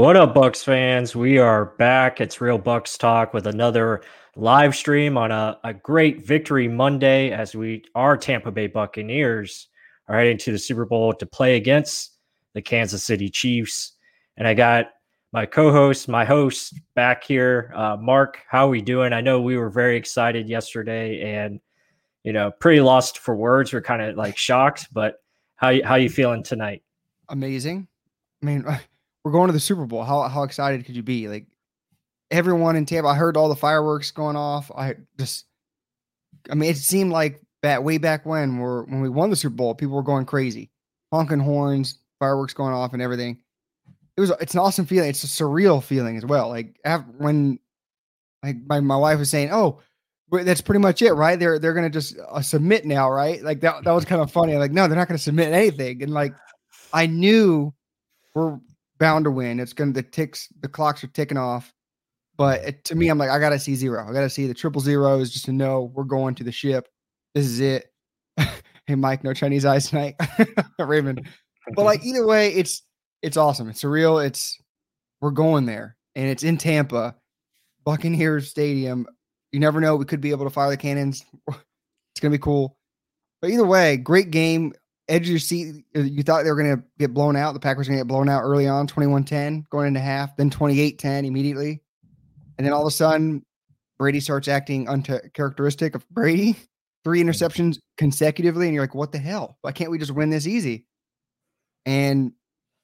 What up, Bucs fans? We are back. It's Real Bucs Talk with another live stream on a, a great victory Monday as we our Tampa Bay Buccaneers are heading to the Super Bowl to play against the Kansas City Chiefs. And I got my co-host, my host back here. Uh, Mark, how are we doing? I know we were very excited yesterday and you know, pretty lost for words. We're kind of like shocked, but how how you feeling tonight? Amazing. I mean, we're going to the Super Bowl. How how excited could you be? Like everyone in Tampa, I heard all the fireworks going off. I just, I mean, it seemed like that way back when, where when we won the Super Bowl, people were going crazy, honking horns, fireworks going off, and everything. It was it's an awesome feeling. It's a surreal feeling as well. Like after, when, like my my wife was saying, "Oh, that's pretty much it, right? They're they're gonna just uh, submit now, right? Like that that was kind of funny. Like no, they're not gonna submit anything. And like I knew we're bound to win. It's gonna the ticks the clocks are ticking off. But it, to me, I'm like I gotta see zero. I gotta see the triple zeros just to know we're going to the ship. This is it. hey Mike, no Chinese eyes tonight, Raymond. But like either way, it's it's awesome. It's surreal. It's we're going there, and it's in Tampa, Buccaneers Stadium. You never know. We could be able to fire the cannons. It's gonna be cool. But either way, great game. Edge of your seat. uh, You thought they were gonna get blown out. The Packers were gonna get blown out early on, 21-10, going into half, then 28-10 immediately. And then all of a sudden, Brady starts acting uncharacteristic of Brady. Three interceptions consecutively, and you're like, what the hell? Why can't we just win this easy? And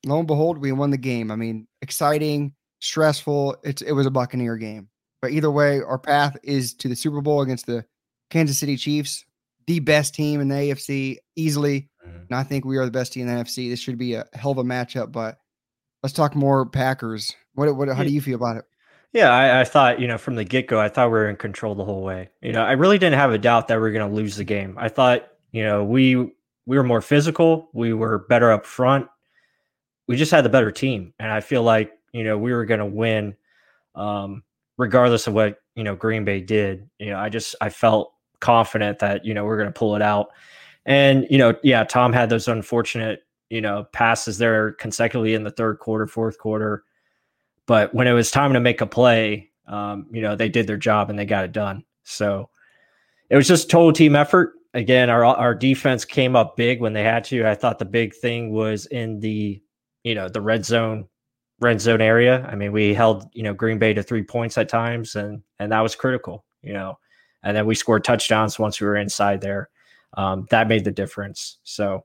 lo and behold, we won the game. I mean, exciting, stressful. It's it was a Buccaneer game. But either way, our path is to the Super Bowl against the Kansas City Chiefs, the best team in the AFC easily. Mhm. And I think we are the best team in the NFC. This should be a hell of a matchup. But let's talk more Packers. What what how do you feel about it? Yeah, I, I thought, you know, from the get go, I thought we were in control the whole way. You know, I really didn't have a doubt that we are going to lose the game. I thought, you know, we we were more physical, we were better up front. We just had the better team, and I feel like you know we were going to win, um, regardless of what you know Green Bay did. You know, I just I felt confident that you know we are going to pull it out, and you know, yeah, Tom had those unfortunate you know passes there consecutively in the third quarter, fourth quarter. But when it was time to make a play, um, you know, they did their job and they got it done. So it was just total team effort. Again, our our defense came up big when they had to. I thought the big thing was in the, you know, the red zone, red zone area. I mean, we held, you know, Green Bay to three points at times and and that was critical, you know. And then we scored touchdowns once we were inside there. Um, that made the difference. So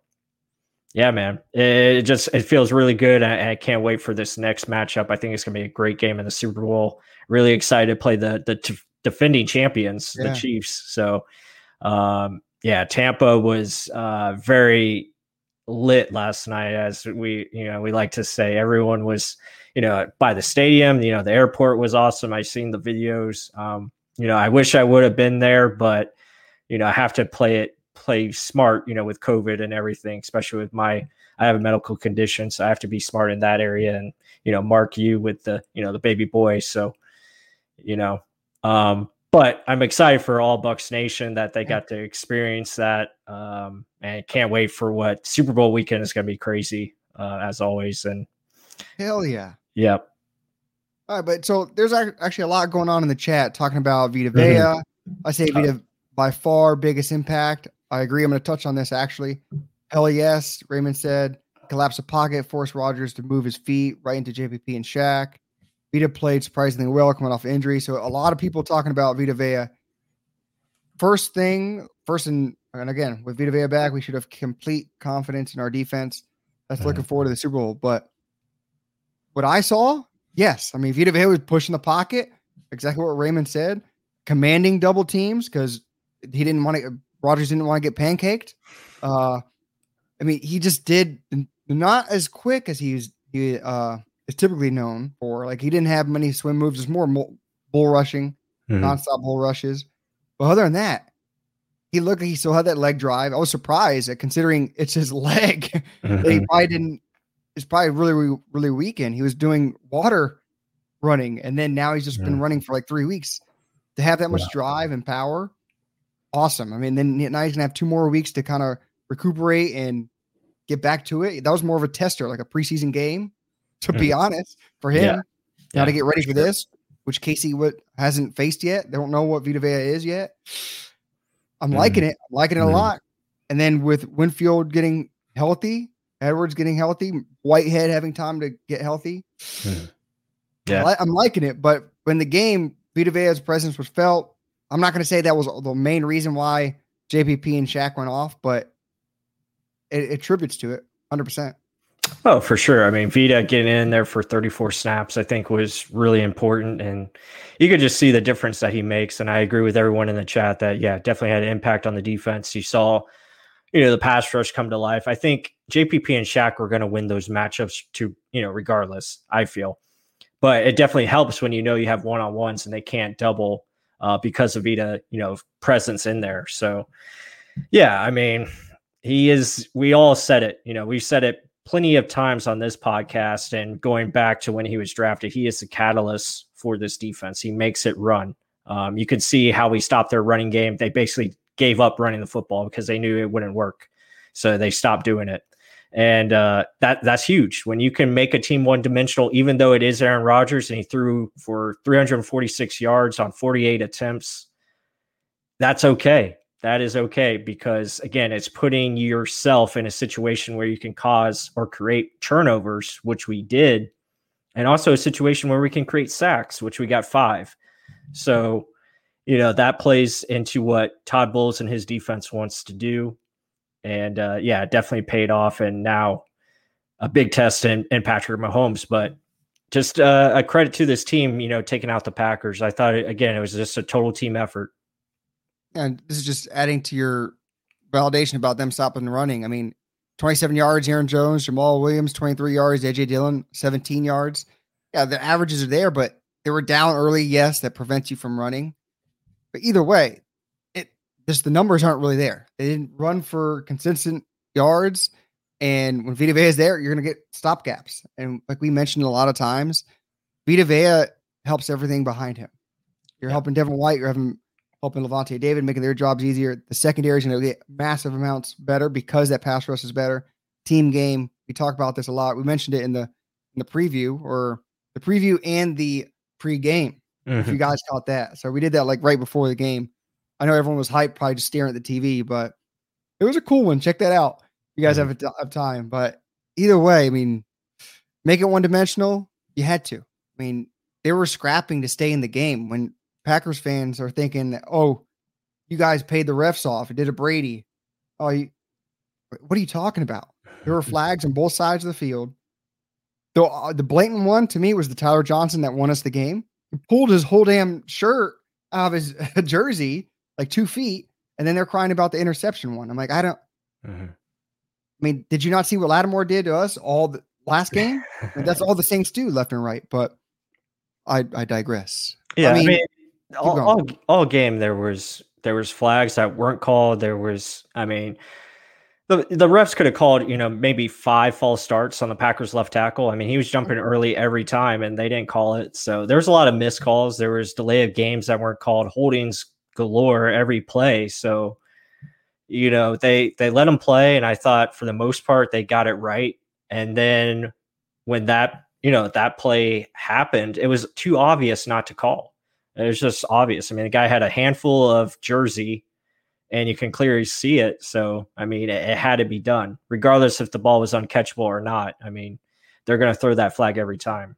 yeah, man, it just it feels really good. I, I can't wait for this next matchup. I think it's going to be a great game in the Super Bowl. Really excited to play the the t- defending champions, Yeah. the Chiefs. So, um, yeah, Tampa was uh, very lit last night, as we you know we like to say. Everyone was you know by the stadium. You know the airport was awesome. I seen the videos. Um, you know I wish I would have been there, but you know I have to play it play smart, you know, with COVID and everything, especially with my I have a medical condition, so I have to be smart in that area and you know, mark you with the, you know, the baby boy. So, you know, um, but I'm excited for all Bucs Nation that they got to experience that. Um, and can't wait for what Super Bowl weekend is gonna be crazy, uh, as always. And Hell yeah. yeah, All right, but so there's actually a lot going on in the chat talking about Vita Mhm. Vea. I say Vita by far biggest impact. I agree. I'm going to touch on this actually. Hell yes, Raymond said collapse the pocket, force Rodgers to move his feet right into JPP and Shaq. Vita played surprisingly well coming off injury. So a lot of people talking about Vita Vea. First thing, first and And again, with Vita Vea back, we should have complete confidence in our defense. That's looking forward to the Super Bowl. But what I saw, yes, I mean Vita Vea was pushing the pocket, exactly what Raymond said, commanding double teams because he didn't want to. Rodgers didn't want to get pancaked. Uh, I mean, he just did not as quick as he's he uh is typically known for. Like he didn't have many swim moves. It's more bull rushing, mm-hmm. nonstop bull rushes. But other than that, he looked like he still had that leg drive. I was surprised at considering it's his leg. Mm-hmm. he probably didn't. Probably really, really weakened. He was doing water running, and then now he's just mm-hmm. been running for like three weeks. To have that much yeah. drive and power, awesome. I mean, then now he's gonna have two more weeks to kind of recuperate and get back to it. That was more of a tester, like a preseason game, to be mm-hmm. honest, for him. Yeah. Now yeah, to get ready for, this, which KC what hasn't faced yet. They don't know what Vita Vea is yet. I'm mm. liking it. I'm liking it a mm. lot. And then with Winfield getting healthy, Edwards getting healthy, Whitehead having time to get healthy. Mm. Yeah. I'm liking it. But when the game, Vita Vea's presence was felt, I'm not going to say that was the main reason why JPP and Shaq went off, but it, it attributes to it 100%. Oh, for sure. I mean, Vita getting in there for 34 snaps, I think was really important. And you could just see the difference that he makes. And I agree with everyone in the chat that, yeah, definitely had an impact on the defense. You saw, you know, the pass rush come to life. I think JPP and Shaq were going to win those matchups to, you know, regardless, I feel. But it definitely helps when you know you have one on ones and they can't double uh, because of Vita, you know, presence in there. So, yeah, I mean, he is, we all said it, you know, we said it plenty of times on this podcast and going back to when he was drafted, he is the catalyst for this defense. He makes it run. Um, you can see how we stopped their running game. They basically gave up running the football because they knew it wouldn't work, so they stopped doing it. And uh, that that's huge when you can make a team one dimensional. Even though it is Aaron Rodgers and he threw for 346 yards on 48 attempts, that's okay that is okay because again it's putting yourself in a situation where you can cause or create turnovers which we did and also a situation where we can create sacks which we got five so you know that plays into what todd bowles and his defense wants to do and uh, yeah definitely paid off and now a big test in, in patrick mahomes but just uh, a credit to this team you know taking out the packers i thought again it was just a total team effort and this is just adding to your validation about them stopping and running. I mean, 27 yards, Aaron Jones, Jamaal Williams, 23 yards, AJ Dillon, 17 yards. Yeah, the averages are there, but they were down early. Yes, that prevents you from running. But either way, it just the numbers aren't really there. They didn't run for consistent yards. And when Vita Vea is there, you're going to get stop gaps. And like we mentioned a lot of times, Vita Vea helps everything behind him. You're yeah. helping Devin White. You're having helping Lavonte David, making their jobs easier. The secondary is going to get massive amounts better because that pass rush is better. Team game. We talk about this a lot. We mentioned it in the in the preview or the preview and the pre-game. Mm-hmm. If you mm-hmm. guys caught that. So we did that like right before the game. I know everyone was hyped, probably just staring at the TV, but it was a cool one. Check that out. You guys mm-hmm. have, have time. But either way, I mean, make it one dimensional. You had to. I mean, they were scrapping to stay in the game when Packers fans are thinking, "Oh, you guys paid the refs off. It did a Brady." Oh, you, what are you talking about? There were flags on both sides of the field. The uh, the blatant one to me was the Tyler Johnson that won us the game. Pulled his whole damn shirt out of his jersey like two feet, and then they're crying about the interception one. I'm like, I don't. Mm-hmm. I mean, did you not see what Lattimore did to us all the last game? that's all the Saints do, left and right. But I I digress. Yeah, I mean, I mean all, all, all game there was there was flags that weren't called. There was, I mean, the the refs could have called, you know, maybe five false starts on the Packers left tackle. I mean, he was jumping mm-hmm. early every time, and they didn't call it. So there was a lot of missed calls. There was delay of games that weren't called, holdings galore every play. So, you know, they they let him play, and I thought for the most part they got it right. And then when that you know that play happened, it was too obvious not to call. It was just obvious. I mean, the guy had a handful of jersey and you can clearly see it. So, I mean, it, it had to be done, regardless if the ball was uncatchable or not. I mean, they're going to throw that flag every time.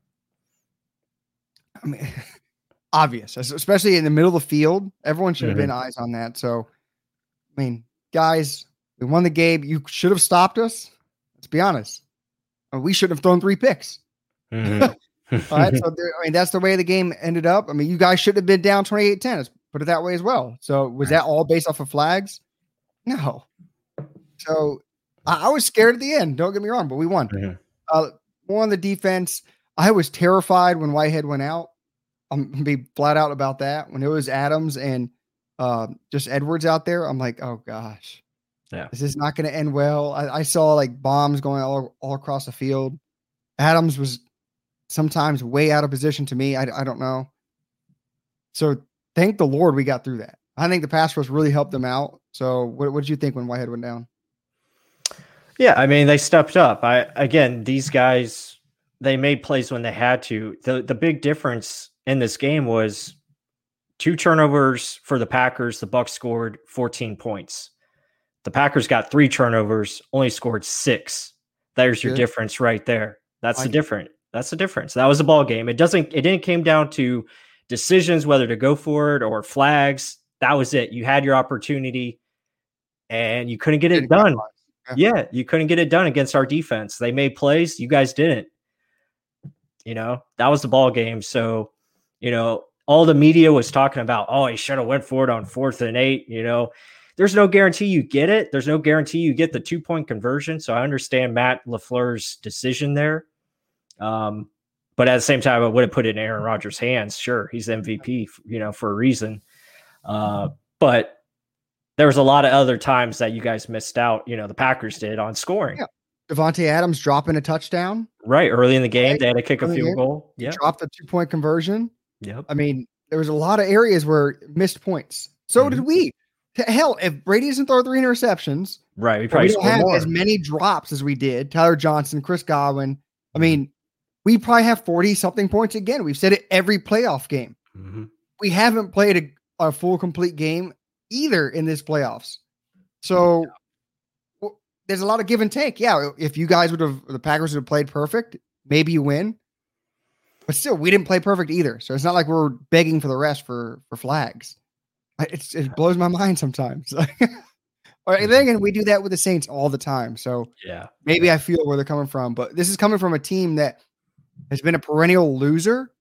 I mean, obvious, especially in the middle of the field. Everyone should have mm-hmm. been eyes on that. So, I mean, guys, we won the game. You should have stopped us. Let's be honest. We should have thrown three picks. Mm-hmm. All right. So, there, I mean, that's the way the game ended up. I mean, you guys should have been down 28 10. Let's put it that way as well. So, was that all based off of flags? No. So, I, I was scared at the end. Don't get me wrong, but we won. Mm-hmm. Uh, more on the defense. I was terrified when Whitehead went out. I'm gonna be flat out about that. When it was Adams and uh, just Edwards out there, I'm like, oh gosh, yeah, this is not going to end well. I, I, saw like bombs going all, all across the field. Adams was sometimes way out of position to me. I, I don't know. So thank the Lord we got through that. I think the pass rush really helped them out. So what what did you think when Whitehead went down? Yeah, I mean they stepped up. I again, these guys they made plays when they had to. The the big difference in this game was two turnovers for the Packers. The Bucs scored 14 points. The Packers got three turnovers, only scored six. There's your Good. difference right there. That's I, the difference. That's the difference. That was a ball game. It doesn't. It didn't came down to decisions whether to go for it or flags. That was it. You had your opportunity, and you couldn't get it done. Yeah, you couldn't get it done against our defense. They made plays. You guys didn't. You know that was the ball game. So, you know, all the media was talking about. Oh, he should have went for it on fourth and eight. You know, there's no guarantee you get it. There's no guarantee you get the two point conversion. So I understand Matt LaFleur's decision there. Um, but at the same time, I would have put it in Aaron Rodgers' hands. Sure, he's MVP, you know, for a reason. Uh, but there was a lot of other times that you guys missed out. You know, the Packers did on scoring. Yeah. Davante Adams dropping a touchdown. Right early in the game, right. they had to kick a field goal. Yeah, dropped a two point conversion. Yep. I mean, there was a lot of areas where missed points. So mm-hmm. did we. Hell, if Brady doesn't throw three interceptions, right? We probably we don't have more. as many drops as we did. Tyler Johnson, Chris Godwin. I mean, we probably have forty something points again. We've said it every playoff game. Mm-hmm. We haven't played a, a, full complete game either in this playoffs. So well, there's a lot of give and take. Yeah, if you guys would have the Packers would have played perfect, maybe you win. But still, we didn't play perfect either. So it's not like we're begging for the rest for for flags. It's, it blows my mind sometimes. or then again, we do that with the Saints all the time. So yeah, maybe I feel where they're coming from. But this is coming from a team that has been a perennial loser,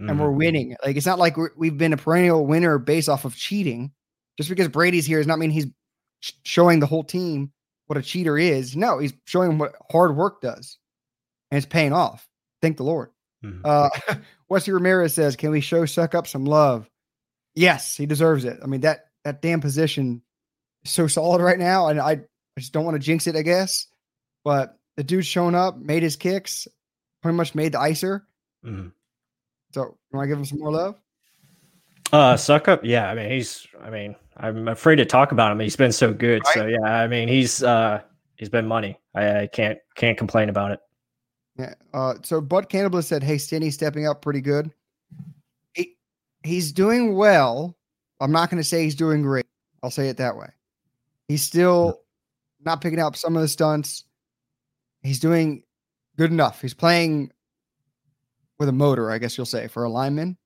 mm-hmm. and we're mm-hmm. winning. Like it's not like we have been a perennial winner based off of cheating. Just because Brady's here does not mean he's showing the whole team what a cheater is. No, he's showing what hard work does, and it's paying off. Thank the Lord. Mm-hmm. Uh, Wesley Ramirez says, "Can we show Succop some love?" Yes, he deserves it. I mean that that damn position is so solid right now, and I, I just don't want to jinx it, I guess. But the dude's showing up, made his kicks, pretty much made the icer. Mm-hmm. So, you want to give him some more love? Uh, Succop. Yeah, I mean he's. I mean I'm afraid to talk about him. He's been so good. Right? So yeah, I mean he's uh he's been money. I, I can't can't complain about it. Yeah. Uh, so Bud Cannibal said, "Hey, Stinnie stepping up pretty good He, he's doing well. I'm not going to say he's doing great. I'll say it that way. He's still not picking up some of the stunts. He's doing good enough. He's playing with a motor, I guess you'll say, for a lineman.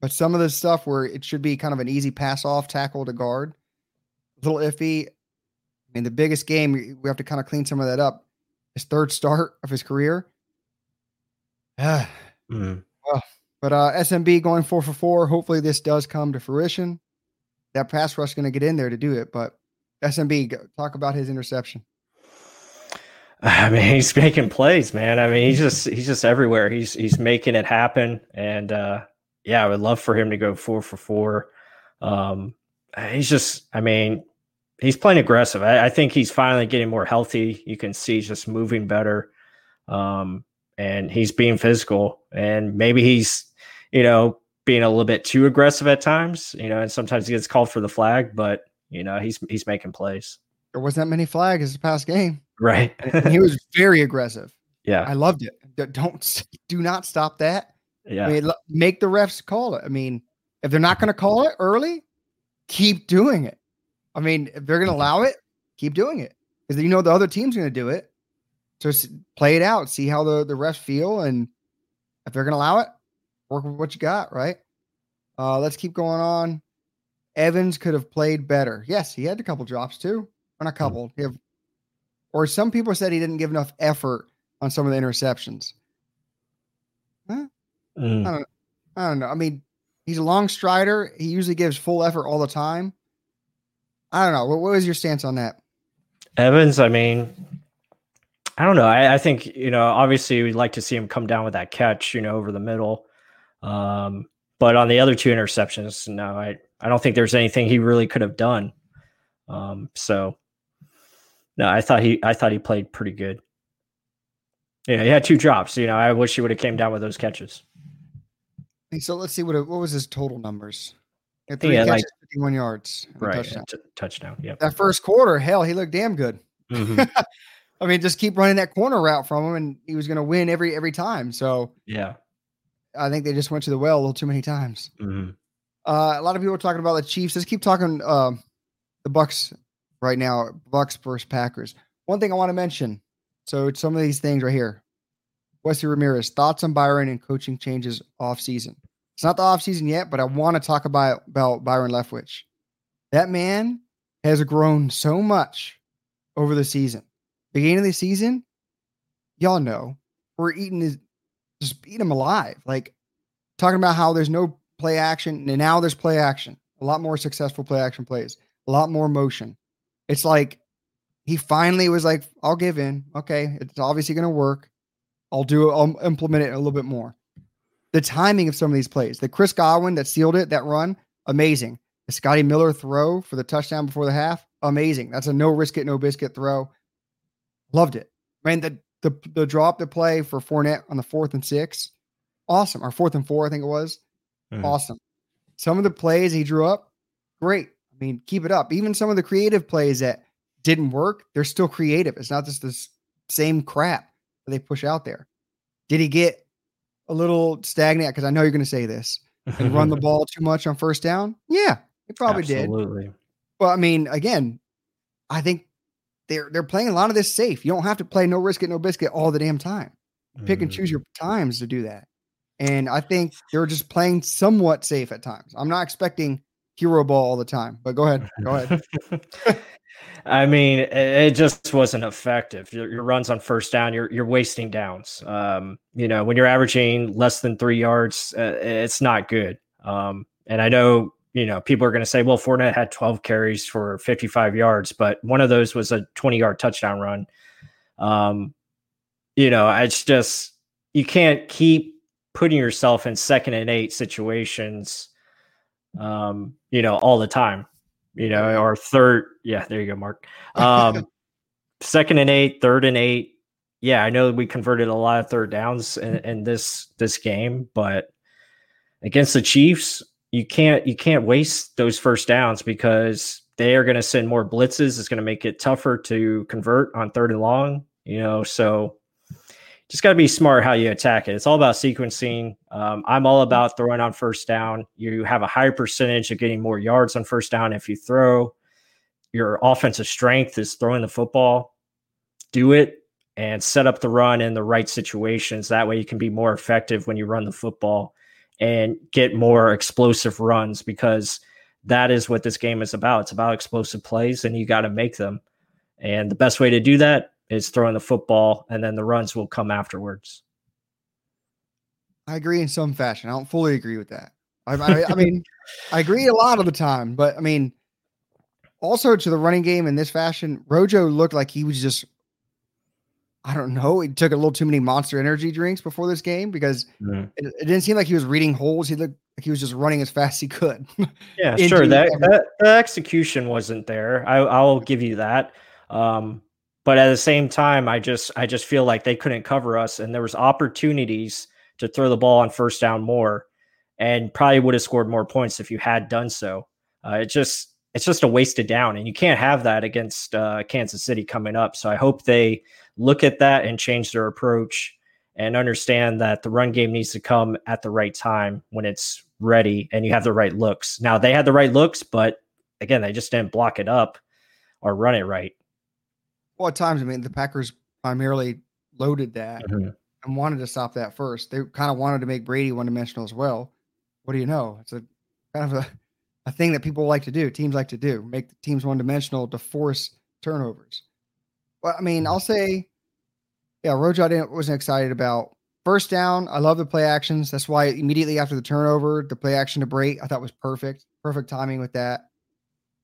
But some of the stuff where it should be kind of an easy pass off tackle to guard, a little iffy. I mean, the biggest game, we have to kind of clean some of that up. His third start of his career. mm. Well, but uh, SMB going four for four. Hopefully, this does come to fruition. That pass rush going to get in there to do it. But SMB, talk about his interception. I mean, he's making plays, man. I mean, he's just he's just everywhere. He's he's making it happen, and uh, yeah, I would love for him to go four for four. Um, he's just, I mean, he's playing aggressive. I, I, think he's finally getting more healthy. You can see he's just moving better, um, and he's being physical. And maybe he's you know, being a little bit too aggressive at times, you know, and sometimes he gets called for the flag, but you know, he's he's making plays. There wasn't that many flags this past game. Right. he was very aggressive. Yeah. I loved it. Don't do not stop that. Yeah. I mean, make the refs call it. I mean, if they're not going to call it early, keep doing it. I mean, if they're going to allow it, keep doing it because you know the other team's going to do it. Just play it out, see how the the refs feel, and if they're going to allow it, work with what you got, right? Uh, let's keep going on. Evans could have played better. Yes, he had a couple drops too. Not a couple. Mm. Have, or some people said he didn't give enough effort on some of the interceptions. Huh? Mm. I don't. I don't know. I mean, he's a long strider. He usually gives full effort all the time. I don't know. What, what was your stance on that? Evans, I mean, I don't know. I, I, think, you know, obviously we'd like to see him come down with that catch, you know, over the middle. Um, but on the other two interceptions, no, I, I don't think there's anything he really could have done. Um, so no, I thought he I thought he played pretty good. Yeah, he had two drops. You know, I wish he would have came down with those catches. So let's see what what was his total numbers. three yeah, catches, like, 51 yards, right? Touchdown. T- touchdown. Yeah. That first quarter, hell, he looked damn good. Mm-hmm. I mean, just keep running that corner route from him, and he was going to win every every time. So yeah, I think they just went to the well a little too many times. Mm-hmm. Uh, a lot of people are talking about the Chiefs. Let's keep talking uh, the Bucs right now. Bucs versus Packers. One thing I want to mention. So some of these things right here. Wesley Ramirez thoughts on Byron and coaching changes off season. It's not the off season yet, but I want to talk about about Byron Leftwich. That man has grown so much over the season beginning of the season, y'all know we're eating his, just eating him alive. Like talking about how there's no play action, and now there's play action. A lot more successful play action plays, a lot more motion. It's like he finally was like, I'll give in. Okay, it's obviously going to work. I'll do it. I'll implement it a little bit more. The timing of some of these plays, the Chris Godwin that sealed it, that run, amazing. The Scotty Miller throw for the touchdown before the half, amazing. That's a no risk it, no biscuit throw. Loved it. Man, the the the drop to play for Fournette on the fourth and six, awesome. Or fourth and four, I think it was. Mm-hmm. Awesome. Some of the plays he drew up, great. I mean, keep it up. Even some of the creative plays that didn't work, they're still creative. It's not just this same crap that they push out there. Did he get a little stagnant? Because I know you're going to say this and run the ball too much on first down. Yeah, he probably Absolutely. did. But I mean, again, I think they're they're playing a lot of this safe. You don't have to play no risk it, no biscuit all the damn time. Pick mm. and choose mm. your times to do that. And I think they're just playing somewhat safe at times. I'm not expecting hero ball all the time, but go ahead. Go ahead. I mean, it just wasn't effective. Your, your, runs on first down, you're you're wasting downs. Um, you know, when you're averaging less than three yards, uh, it's not good. Um, and I know you know, people are going to say, well, Fournette had 12 carries for 55 yards, but one of those was a 20 yard touchdown run. Um, you know, it's just, you can't keep putting yourself in second and eight situations, um, you know, all the time, you know, or third. Yeah, there you go, Mark. Um, second and eight, third and eight. Yeah, I know we converted a lot of third downs in, in this this game, but against the Chiefs, you can't you can't waste those first downs because they are going to send more blitzes. It's going to make it tougher to convert on third and long. You know, so just got to be smart how you attack it. It's all about sequencing. Um, I'm all about throwing on first down. You have a higher percentage of getting more yards on first down if you throw. Your offensive strength is throwing the football. Do it and set up the run in the right situations. That way, you can be more effective when you run the football and get more explosive runs because that is what this game is about. It's about explosive plays, and you got to make them. And the best way to do that is throwing the football, and then the runs will come afterwards. I agree in some fashion. I don't fully agree with that. I, I, I mean, I agree a lot of the time, but I mean, also to the running game in this fashion, Rojo looked like he was just I don't know. He took a little too many monster energy drinks before this game because mm. it, it, didn't seem like he was reading holes. He looked like he was just running as fast as he could. yeah, sure. That, that, the execution wasn't there. I, I'll give you that. Um, but at the same time, I just I just feel like they couldn't cover us, and there was opportunities to throw the ball on first down more, and probably would have scored more points if you had done so. Uh, it just it's just a wasted down, and you can't have that against uh, Kansas City coming up. So I hope they look at that and change their approach and understand that the run game needs to come at the right time when it's ready and you have the right looks. Now they had the right looks, but again, they just didn't block it up or run it right. Well, at times, I mean, the Packers primarily loaded that mm-hmm. and wanted to stop that first. They kind of wanted to make Brady one dimensional as well. What do you know? It's a kind of a, a thing that people like to do. Teams like to do make the teams one dimensional to force turnovers. Well, I mean, I'll say, yeah, Rojo I wasn't excited about. First down, I love the play actions. That's why immediately after the turnover, the play action to Brate, I thought was perfect. Perfect timing with that.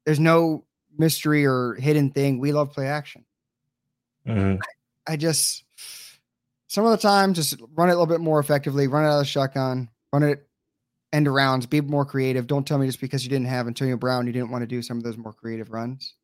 There's no mystery or hidden thing. We love play action. Mhm. I just some of the time just run it a little bit more effectively, run it out of the shotgun, run it end arounds, be more creative. Don't tell me just because you didn't have Antonio Brown, you didn't want to do some of those more creative runs.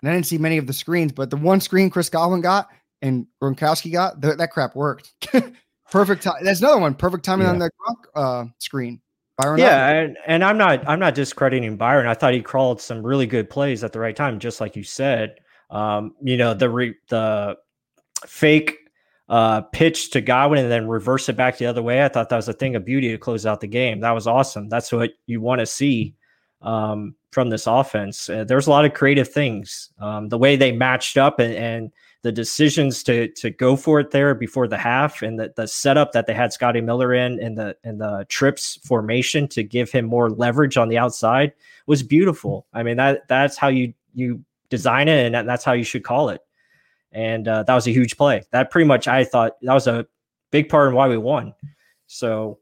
And I didn't see many of the screens, but the one screen Chris Godwin got and Gronkowski got, th- that crap worked. Perfect time. That's another one. Perfect timing on the uh, screen. Byron Yeah, and, and I'm not I'm not discrediting Byron. I thought he crawled some really good plays at the right time, just like you said. Um, you know, the re, the fake uh pitch to Godwin and then reverse it back the other way. I thought that was a thing of beauty to close out the game. That was awesome. That's what you want to see um from this offense. Uh, there's a lot of creative things. Um, the way they matched up and, and the decisions to to go for it there before the half and the, the setup that they had Scotty Miller in and the and the trips formation to give him more leverage on the outside was beautiful. I mean that that's how you you design it and that, that's how you should call it. And uh, that was a huge play. That pretty much I thought that was a big part in why we won. So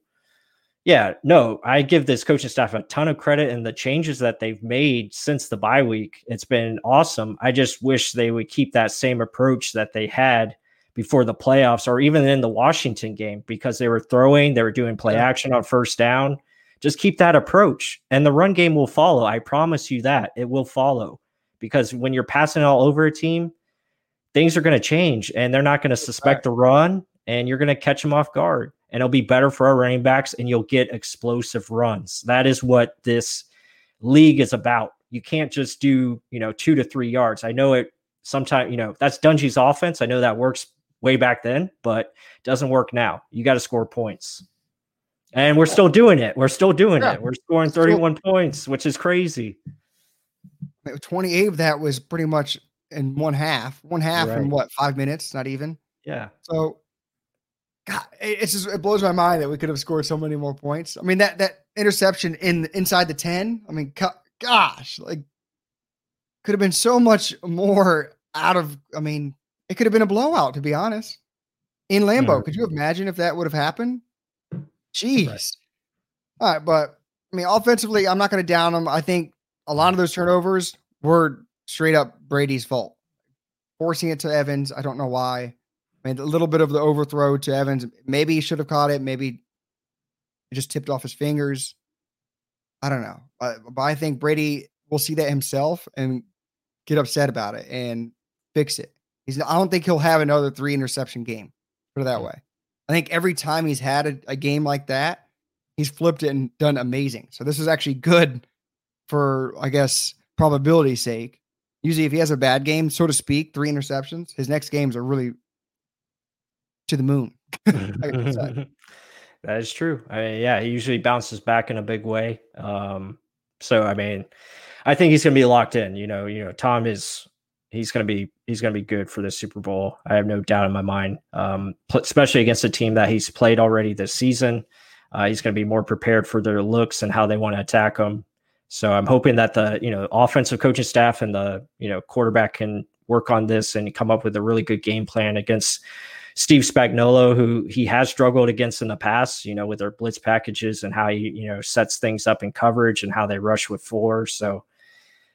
yeah, no, I give this coaching staff a ton of credit and the changes that they've made since the bye week. It's been awesome. I just wish they would keep that same approach that they had before the playoffs or even in the Washington game because they were throwing, they were doing play action on first down. Just keep that approach and the run game will follow. I promise you that it will follow because when you're passing all over a team, things are going to change and they're not going to suspect the run and you're going to catch them off guard and it'll be better for our running backs and you'll get explosive runs. That is what this league is about. You can't just do, you know, 2 to 3 yards. I know it sometimes, you know, that's Dungy's offense. I know that works way back then, but it doesn't work now. You got to score points. And we're still doing it. We're still doing Yeah. it. We're scoring Still- 31 points, which is crazy. 28 of that was pretty much in one half. One half in what, five minutes? Not even. Yeah. So, God, it- it's just it blows my mind that we could have scored so many more points. I mean that that interception in inside the ten. I mean, gosh, like could have been so much more out of. I mean, it could have been a blowout to be honest. In Lambeau, Mhm. could you imagine if that would have happened? Jeez. All right, but I mean, offensively, I'm not going to down them. I think a lot of those turnovers were straight up Brady's fault. Forcing it to Evans, I don't know why. I mean, a little bit of the overthrow to Evans. Maybe he should have caught it. Maybe it just tipped off his fingers. I don't know. Uh, but I think Brady will see that himself and get upset about it and fix it. He's. I don't think he'll have another three interception game. Put it that way. I think every time he's had a, a game like that, he's flipped it and done amazing. So this is actually good for, I guess, probability's sake. Usually, if he has a bad game, so to speak, three interceptions, his next games are really to the moon. That is true. I mean, yeah, he usually bounces back in a big way. Um, so I mean, I think he's going to be locked in. You know, you know, Tom is he's going to be he's going to be good for the Super Bowl. I have no doubt in my mind. Um, especially against a team that he's played already this season. Uh, he's going to be more prepared for their looks and how they want to attack them. So I'm hoping that the you know offensive coaching staff and the you know quarterback can work on this and come up with a really good game plan against Steve Spagnuolo, who he has struggled against in the past, you know, with their blitz packages and how he, you know, sets things up in coverage and how they rush with four. So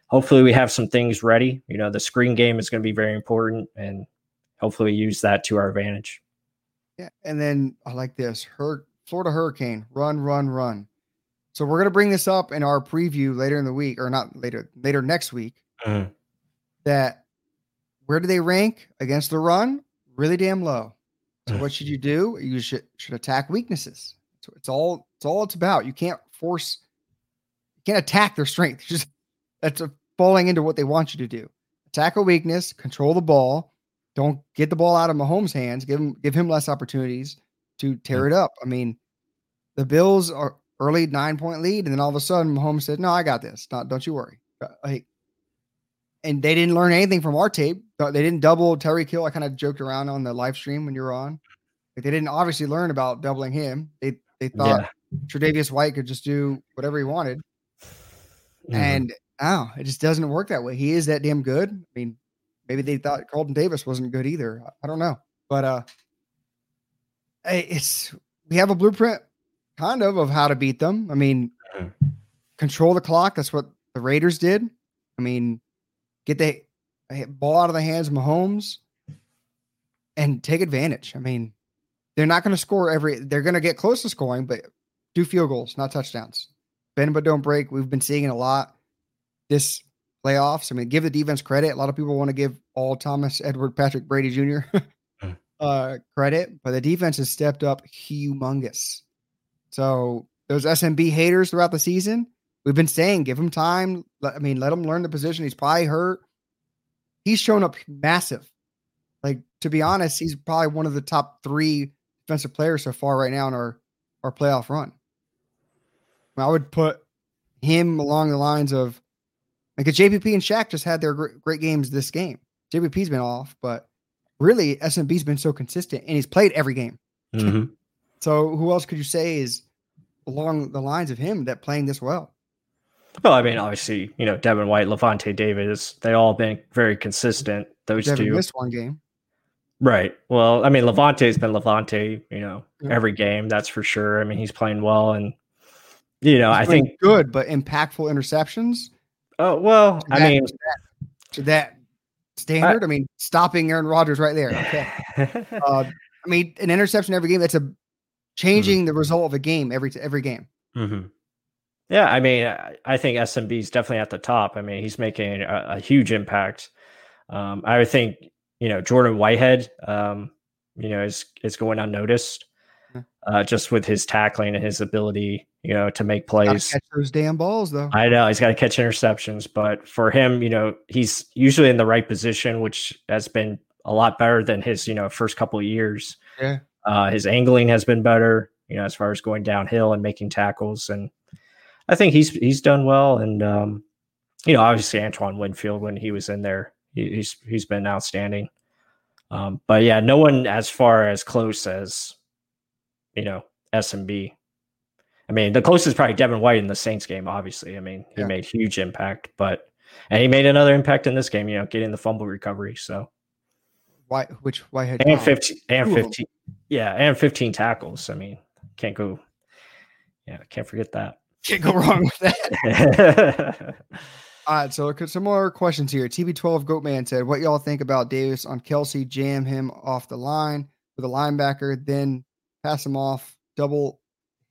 hopefully we have some things ready. You know, the screen game is going to be very important and hopefully use that to our advantage. Yeah, and then I like this. Hur- Florida Hurricane, run, run, run. So we're gonna bring this up in our preview later in the week, or not later, later next week. Mhm. That where do they rank against the run? Really damn low. So Mm. what should you do? You should should attack weaknesses. So it's all it's all it's about. You can't force, you can't attack their strength. Just that's a falling into what they want you to do. Attack a weakness, control the ball. Don't get the ball out of Mahomes' hands. Give him give him less opportunities to tear it up. I mean, the Bills are early nine point lead, and then all of a sudden Mahomes said, "No, I got this. Not, don't you worry." Uh, Like, and they didn't learn anything from our tape. They didn't double Tyreek Hill. I kind of joked around on the live stream when you were on. Like, they didn't obviously learn about doubling him. They they thought Yeah. Tre'Davious White could just do whatever he wanted, Mhm. and oh, it just doesn't work that way. He is that damn good. I mean, maybe they thought Carlton Davis wasn't good either. I don't know, but uh, it's we have a blueprint kind of of how to beat them. I mean, mm-hmm. control the clock. That's what the Raiders did. I mean, get the ball out of the hands of Mahomes and take advantage. I mean, they're not going to score every. They're going to get close to scoring, but do field goals, not touchdowns. Bend but don't break. We've been seeing it a lot this playoffs. I mean, give the defense credit. A lot of people want to give all Thomas Edward Patrick Brady Jr. Hmm. uh, credit, but the defense has stepped up humongous. So those SMB haters throughout the season, we've been saying, give him time. I mean, let him learn the position. He's probably hurt. He's shown up massive. Like to be honest, he's probably one of the top three defensive players so far right now in our our playoff run. I, would put him along the lines of like JPP and Shaq just had their great, great games this game. JPP's been off, but really SMB's been so consistent and he's played every game. Mm-hmm. So who else could you say is along the lines of him that playing this well? Well, I mean, obviously, you know, Devin White, Lavonte David, they all been very consistent. Those Devin two missed one game. Right. Well, I mean, Lavonte's been Lavonte, you know, yeah. every game, that's for sure. I mean, he's playing well and you know, he's I think good, but impactful interceptions. Oh, well, I that, mean, to that, to that standard, I, I, mean, stopping Aaron Rodgers right there. Okay. uh, I mean, an interception every game, that's a changing mm-hmm. the result of a game every every game. Mm-hmm. Yeah, I mean, I think SMB is definitely at the top. I mean, he's making a, a huge impact. Um, I would think, you know, Jordan Whitehead, um, you know, is is going unnoticed, uh, just with his tackling and his ability, you know, to make plays. Catch those damn balls, though. I know he's got to catch interceptions, but for him, you know, he's usually in the right position, which has been a lot better than his, you know, first couple of years. Yeah. Uh, his angling has been better, you know, as far as going downhill and making tackles, and I think he's he's done well. And um, you know, obviously Antoine Winfield when he was in there, he, he's he's been outstanding. Um, but yeah, no one as far as close as you know SMB. I mean, the closest is probably Devin White in the Saints game. Obviously, I mean, he yeah. made huge impact, but and he made another impact in this game. You know, getting the fumble recovery. So why? Which Whitehead and fifteen and fifteen, yeah, and fifteen tackles. I mean, can't go. Yeah, can't forget that. Can't go wrong with that. All right, so some more questions here. TB12 Goatman said, "What y'all think about Davis on Kelsey? Jam him off the line with a linebacker, then pass him off double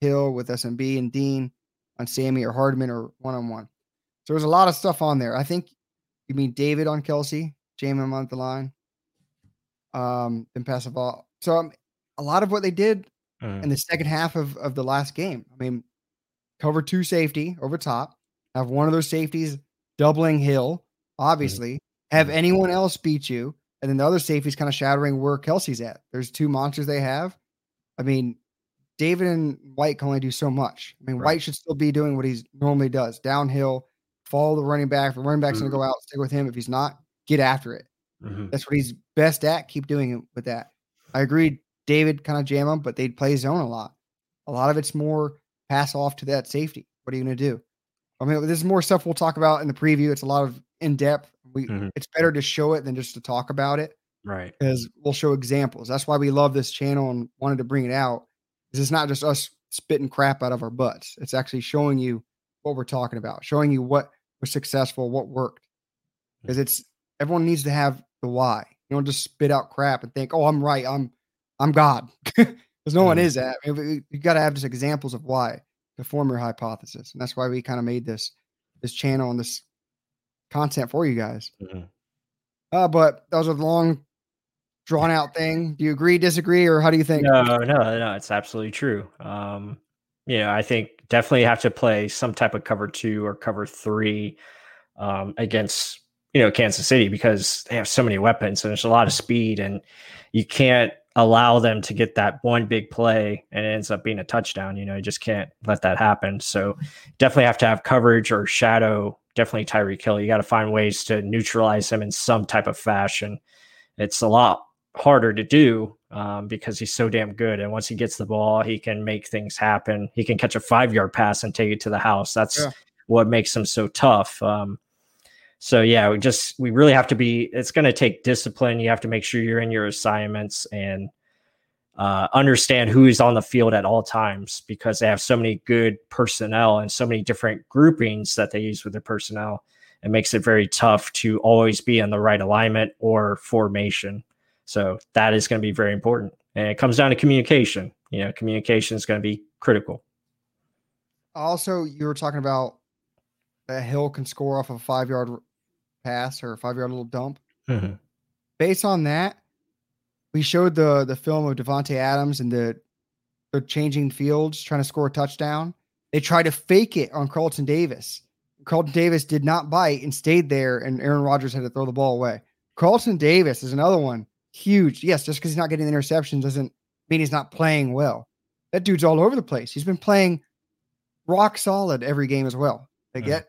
hill with SMB and Dean on Sammy or Hardman or one on one." So there's a lot of stuff on there. I think you mean David on Kelsey, jam him on the line um, then pass the ball. So um, a lot of what they did mm. in the second half of, of the last game. I mean, cover two safety over top, have one of those safeties doubling Hill, obviously, mm. have anyone else beat you, and then the other safety's kind of shattering where Kelsey's at. There's two monsters they have. I mean, David and White can only do so much. I mean, right. White should still be doing what he normally does downhill, follow the running back. If the running back's mm. going to go out, stick with him. If he's not, get after it. Mm-hmm. That's what he's best at. Keep doing it with that. I agree. David kind of jam him, but they play zone a lot. A lot of it's more pass off to that safety. What are you going to do? I mean, this is more stuff we'll talk about in the preview. It's a lot of in depth. We mm-hmm. it's better to show it than just to talk about it. Right. Because we'll show examples. That's why we love this channel and wanted to bring it out. Because it's not just us spitting crap out of our butts. It's actually showing you what we're talking about, showing you what was successful, what worked. Because mm. it's everyone needs to have the why. You don't just spit out crap and think, "Oh, I'm right. I'm I'm God," because no mm one is that. I mean, you got to have just examples of why to form your hypothesis, and that's why we kind of made this this channel and this content for you guys. Mm-hmm. Uh, but that was a long, drawn out thing. Do you agree, disagree, or how do you think? No, no, no. It's absolutely true. Um, you know, I think definitely have to play some type of cover two or cover three um, against you know Kansas City because they have so many weapons and there's a lot of speed and you can't allow them to get that one big play and it ends up being a touchdown. You know, you just can't let that happen. So definitely have to have coverage or shadow. Definitely Tyreek Hill. You got to find ways to neutralize him in some type of fashion. It's a lot harder to do um, because he's so damn good. And once he gets the ball, he can make things happen. He can catch a five yard pass and take it to the house. That's yeah. what makes him so tough. Um, So yeah, we just we really have to be. It's going to take discipline. You have to make sure you're in your assignments and uh, understand who is on the field at all times because they have so many good personnel and so many different groupings that they use with their personnel. It makes it very tough to always be in the right alignment or formation. So that is going to be very important. And it comes down to communication. You know, communication is going to be critical. Also, you were talking about that Hill can score off a five yard pass or a five yard little dump. Mm-hmm. Based on that, we showed the the film of Davante Adams and the the changing fields trying to score a touchdown. They tried to fake it on Carlton Davis. Carlton Davis did not bite and stayed there, and Aaron Rodgers had to throw the ball away. Carlton Davis is another one. Huge. Yes, just because he's not getting the interceptions doesn't mean he's not playing well. That dude's all over the place. He's been playing rock solid every game as well. They get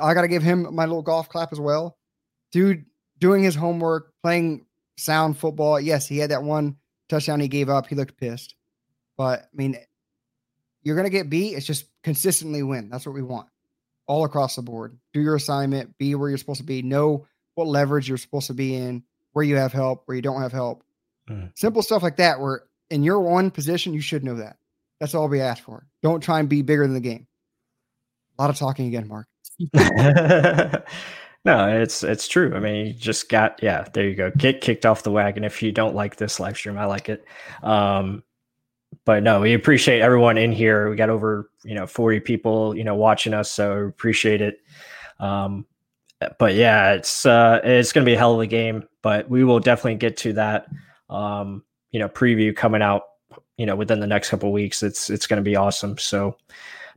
I gotta give him my little golf clap as well. Dude doing his homework, playing sound football. Yes, he had that one touchdown he gave up. He looked pissed. But I mean, you're going to get beat. It's just consistently win. That's what we want all across the board. Do your assignment, be where you're supposed to be, know what leverage you're supposed to be in, where you have help, where you don't have help. Mm. Simple stuff like that, where in your one position, you should know that. That's all we ask for. Don't try and be bigger than the game. A lot of talking again, Mark. No, it's it's true. I mean, you just got yeah. There you go. Get kicked off the wagon. If you don't like this live stream, I like it. Um, but no, we appreciate everyone in here. We got over you know forty people you know watching us, so appreciate it. Um, but yeah, it's uh, it's to be a hell of a game. But we will definitely get to that. Um, you know, preview coming out. You know, within the next couple weeks, it's it's to be awesome. So,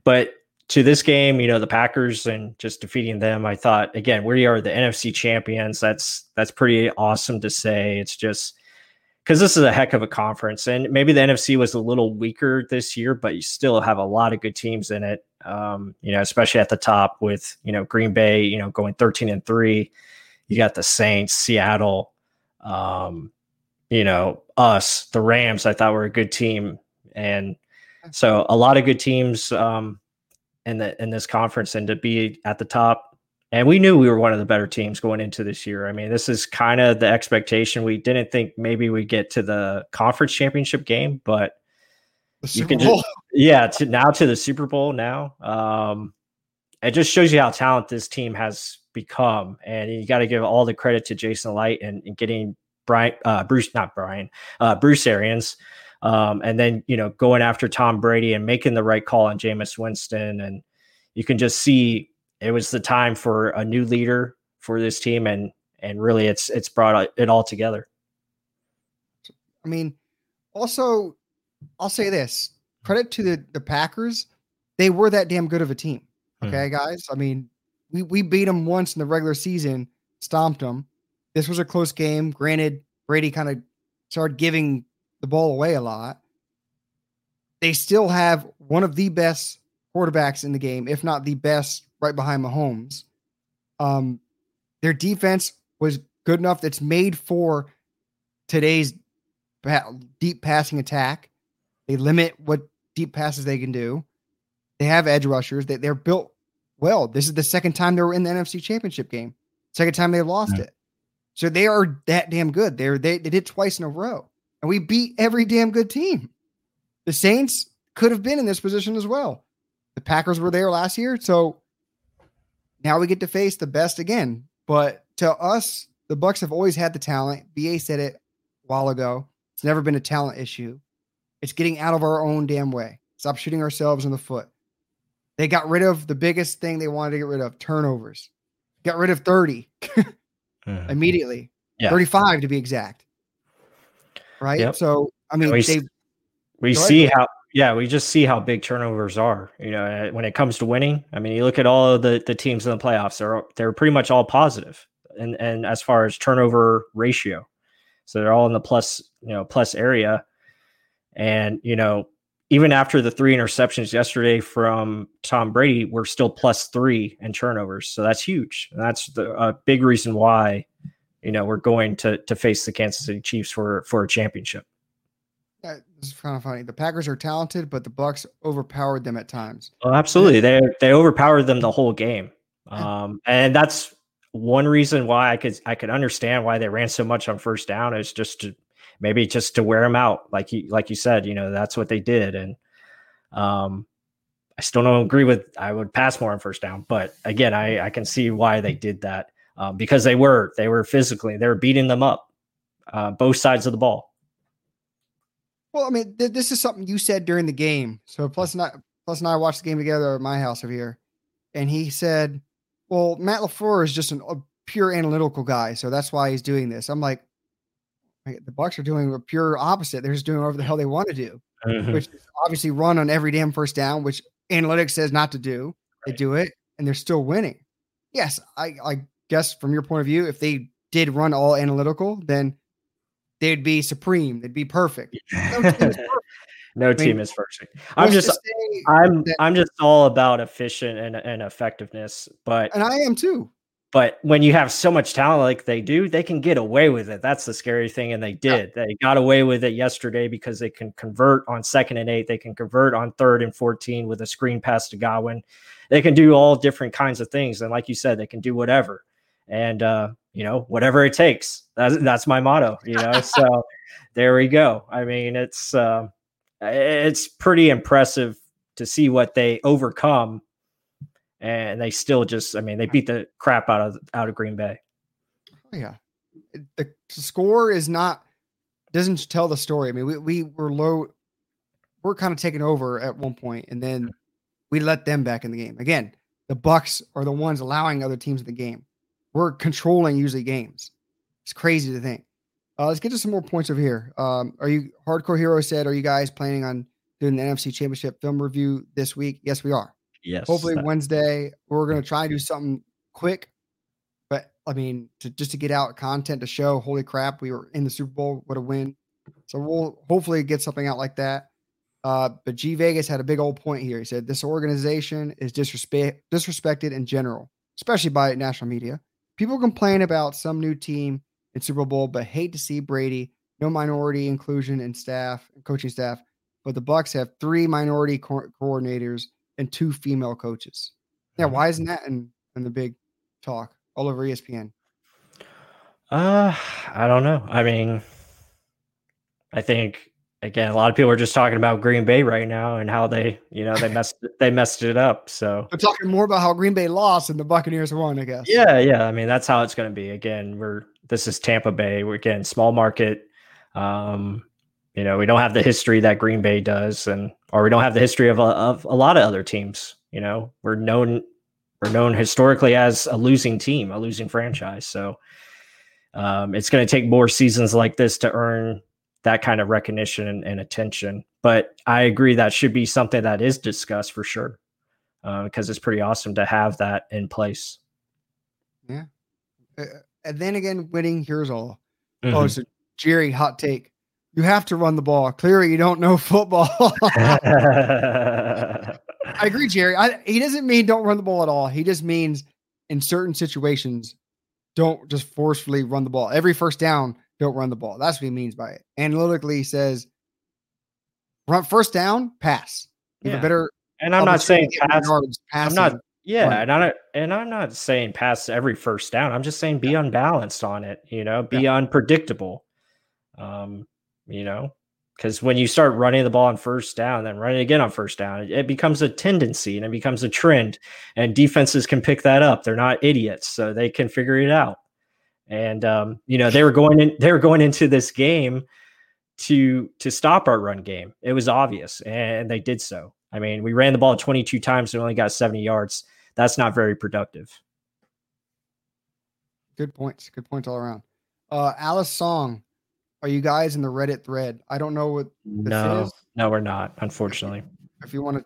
but to this game, you know, the Packers and just defeating them, I thought again, we are the NFC champions. That's that's pretty awesome to say. It's just because this is a heck of a conference, and maybe the NFC was a little weaker this year, but you still have a lot of good teams in it. Um, you know, especially at the top with you know Green Bay, you know, going thirteen and three. You got the Saints, Seattle, um, you know, us, the Rams. I thought were a good team, and so a lot of good teams. Um, in the in this conference and to be at the top. And we knew we were one of the better teams going into this year. I mean, this is kind of the expectation. We didn't think maybe we'd get to the conference championship game, but you can just, yeah, to now to the Super Bowl now. Um, it just shows you how talented this team has become, and you got to give all the credit to Jason Licht and, and getting Brian, uh, Bruce, not Brian, uh, Bruce Arians um, and then, you know, going after Tom Brady and making the right call on Jameis Winston. And you can just see it was the time for a new leader for this team. And, and really it's, it's brought it all together. I mean, also, I'll say this credit to the, the Packers. They were that damn good of a team. Hmm. Okay, hmm. guys. I mean, we, we beat them once in the regular season, stomped them. This was a close game. Granted, Brady kind of started giving the ball away a lot. They still have one of the best quarterbacks in the game, if not the best, right behind Mahomes. Um, their defense was good enough that's made for today's deep passing attack. They limit what deep passes they can do. They have edge rushers. They, they're built well. This is the second time they were in the NFC Championship game. Second time they lost yeah. it. So they are that damn good. They're, they they did twice in a row and we beat every damn good team. The Saints could have been in this position as well. The Packers were there last year, so now we get to face the best again. But to us, the Bucs have always had the talent. BA said it a while ago. It's never been a talent issue. It's getting out of our own damn way. Stop shooting ourselves in the foot. They got rid of the biggest thing they wanted to get rid of turnovers. Got rid of 30 mm-hmm. immediately. Yeah. 35 to be exact right? Yep. So I mean, we, we see how yeah, we just see how big turnovers are. You know, uh, when it comes to winning, I mean, you look at all of the the teams in the playoffs; they're they're pretty much all positive, and and as far as turnover ratio, so they're all in the plus you know plus area, and you know. Even after the three interceptions yesterday from Tom Brady, we're still plus three in turnovers. So that's huge. And that's the, a big reason why you know we're going to to face the Kansas City Chiefs for for a championship. That is kind of funny. The Packers are talented, but the Bucs overpowered them at times. Well, absolutely, they they overpowered them the whole game, um, and that's one reason why I could I could understand why they ran so much on first down is just to maybe just to wear them out, like you like you said, you know, that's what they did. And um I still don't agree with I would pass more on first down, but again, I, I can see why they did that. Um, because they were they were physically they were beating them up uh, both sides of the ball. Well, I mean, th- this is something you said during the game. So plus not plus and I watched the game together at my house over here, and he said, "Well, Matt LaFleur is just an, a pure analytical guy, so that's why he's doing this." I'm like, the Bucs are doing a pure opposite. They're just doing whatever the hell they want to do, mm-hmm. which is obviously run on every damn first down, which analytics says not to do. Right. They do it, and they're still winning. Yes, I, I guess from your point of view, if they did run all analytical, then they'd be supreme. They'd be perfect. No team is perfect. no I team is perfect. I'm just I'm that, I'm just all about efficient and, and effectiveness. But and I am too. But when you have so much talent like they do, they can get away with it. That's the scary thing. And they did. Yeah. They got away with it yesterday because they can convert on second and eight. They can convert on third and 14 with a screen pass to Godwin. They can do all different kinds of things. And like you said, they can do whatever. And, uh, you know, whatever it takes. That's, that's my motto, you know? so there we go. I mean, it's, uh, it's pretty impressive to see what they overcome and they still just I mean they beat the crap out of out of Green Bay. Oh, yeah. The score is not doesn't tell the story. I mean, we, we were low we're kind of taking over at one point and then we let them back in the game. Again, the Bucs are the ones allowing other teams in the game. We're controlling usually games. It's crazy to think. Uh, let's get to some more points over here. Um, are you Hardcore Hero said, are you guys planning on doing the NFC Championship film review this week? Yes, we are. Yes. Hopefully that- Wednesday. We're gonna try to do something quick. But I mean, to just to get out content to show, holy crap, we were in the Super Bowl, what a win. So we'll hopefully get something out like that. Uh, but G Vegas had a big old point here. He said this organization is disrespect disrespected in general, especially by national media. People complain about some new team in Super Bowl, but hate to see Brady no minority inclusion in staff, coaching staff. But the Bucs have three minority co- coordinators and two female coaches. Yeah, mm-hmm. why isn't that in, in the big talk all over ESPN? Uh, I don't know. I mean, I think again, a lot of people are just talking about Green Bay right now and how they, you know, they messed they messed it up. So they're talking more about how Green Bay lost and the Buccaneers won, I guess. Yeah, yeah. I mean, that's how it's going to be. Again, we're this is Tampa Bay. We're again small market. Um, you know, we don't have the history that Green Bay does, and or we don't have the history of a, of a lot of other teams. You know, we're known we're known historically as a losing team, a losing franchise. So um, it's going to take more seasons like this to earn that kind of recognition and, and, attention. But I agree that should be something that is discussed for sure, because uh, it's pretty awesome to have that in place. Yeah, uh, and then again, winning here's all. Oh, mm-hmm. Oh, so Jerry, hot take. You have to run the ball. Clearly, you don't know football. I agree, Jerry. I, he doesn't mean don't run the ball at all. He just means in certain situations, don't just forcefully run the ball. Every first down, don't run the ball. That's what he means by it. Analytically, he says run first down, pass. You yeah. better. And I'm not saying pass. I'm not. Yeah, and I'm not, and I'm not saying pass every first down. I'm just saying be yeah. unbalanced on it. You know, be yeah. unpredictable. Um, you know, because when you start running the ball on first down, then running again on first down, it, becomes a tendency and it becomes a trend. And defenses can pick that up. They're not idiots, so they can figure it out. And um, you know, they were going in, they were going into this game to to stop our run game. It was obvious, and they did so. I mean, we ran the ball 22 times and only got 70 yards. That's not very productive. Good points. Good points all around. Uh, Alice Song are you guys in the Reddit thread? I don't know what no, is. No, we're not, unfortunately. If you want to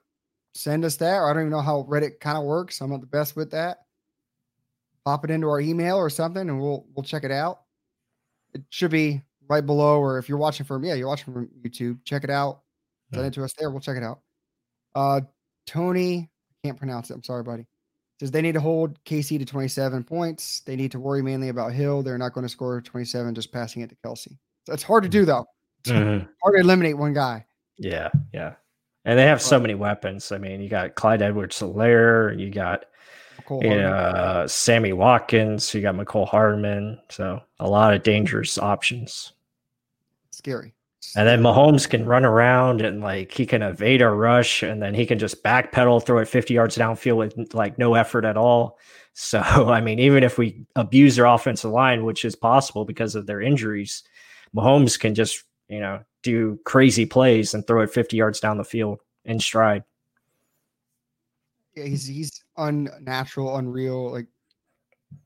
send us that, or I don't even know how Reddit kind of works. I'm not the best with that. Pop it into our email or something, and we'll we'll check it out. It should be right below, or if you're watching from yeah, you're watching from YouTube, check it out. Send it to us there. We'll check it out. Uh, Tony, can't pronounce it. I'm sorry, buddy. Says they need to hold KC to 27 points. They need to worry mainly about Hill. They're not going to score 27, just passing it to Kelce. It's hard to do though. Mm-hmm. hard to eliminate one guy. Yeah, yeah. And they have so many weapons. I mean, you got Clyde Edwards Helaire, you got Yeah, uh, Sammy Watkins. You got Mecole Hardman. So a lot of dangerous options. Scary. And then Mahomes can run around and like he can evade a rush and then he can just backpedal, throw it 50 yards downfield with like no effort at all. So, I mean, even if we abuse their offensive line, which is possible because of their injuries, Mahomes can just, you know, do crazy plays and throw it 50 yards down the field in stride. Yeah, he's he's unnatural, unreal, like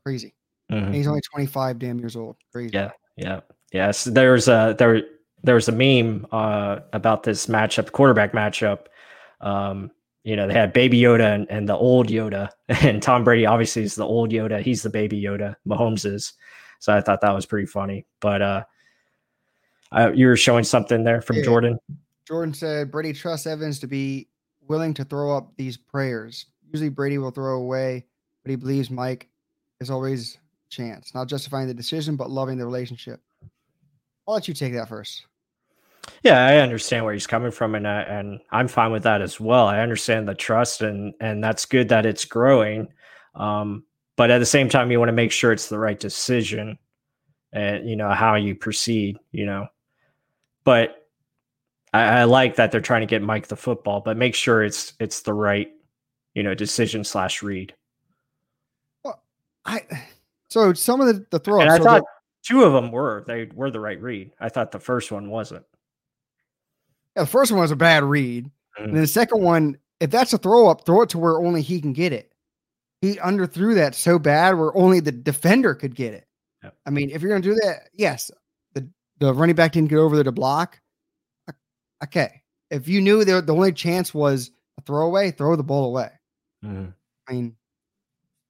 crazy. Mhm. And he's only 25 damn years old. Crazy. Yeah, yeah, yes. There's a there there was a meme uh, about this matchup, quarterback matchup. Um, you know, they had Baby Yoda and, and the old Yoda, and Tom Brady obviously is the old Yoda. He's the Baby Yoda. Mahomes is. So I thought that was pretty funny. But uh, uh you were showing something there from Yeah. Jordan. Jordan said Brady trusts Evans to be willing to throw up these prayers. Usually Brady will throw away, but he believes Mike is always chance. Not justifying the decision, but loving the relationship. I'll let you take that first. Yeah, I understand where he's coming from, and I, and I'm fine with that as well. I understand the trust, and and that's good that it's growing. Um, but at the same time, you want to make sure it's the right decision, and you know how you proceed. You know, but I, I like that they're trying to get Mike the football, but make sure it's it's the right, you know, decision slash read. I so some of the, the throw And I so thought the, two of them were they were the right read. I thought the first one wasn't. yeah, the first one was a bad read. Mhm. And then the second one, if that's a throw up, throw it to where only he can get it. He underthrew that so bad where only the defender could get it. Yep. I mean, if you're gonna do that, yes, the the running back didn't get over there to block. Okay, if you knew the the only chance was a throwaway, throw the ball away. Mhm. I mean,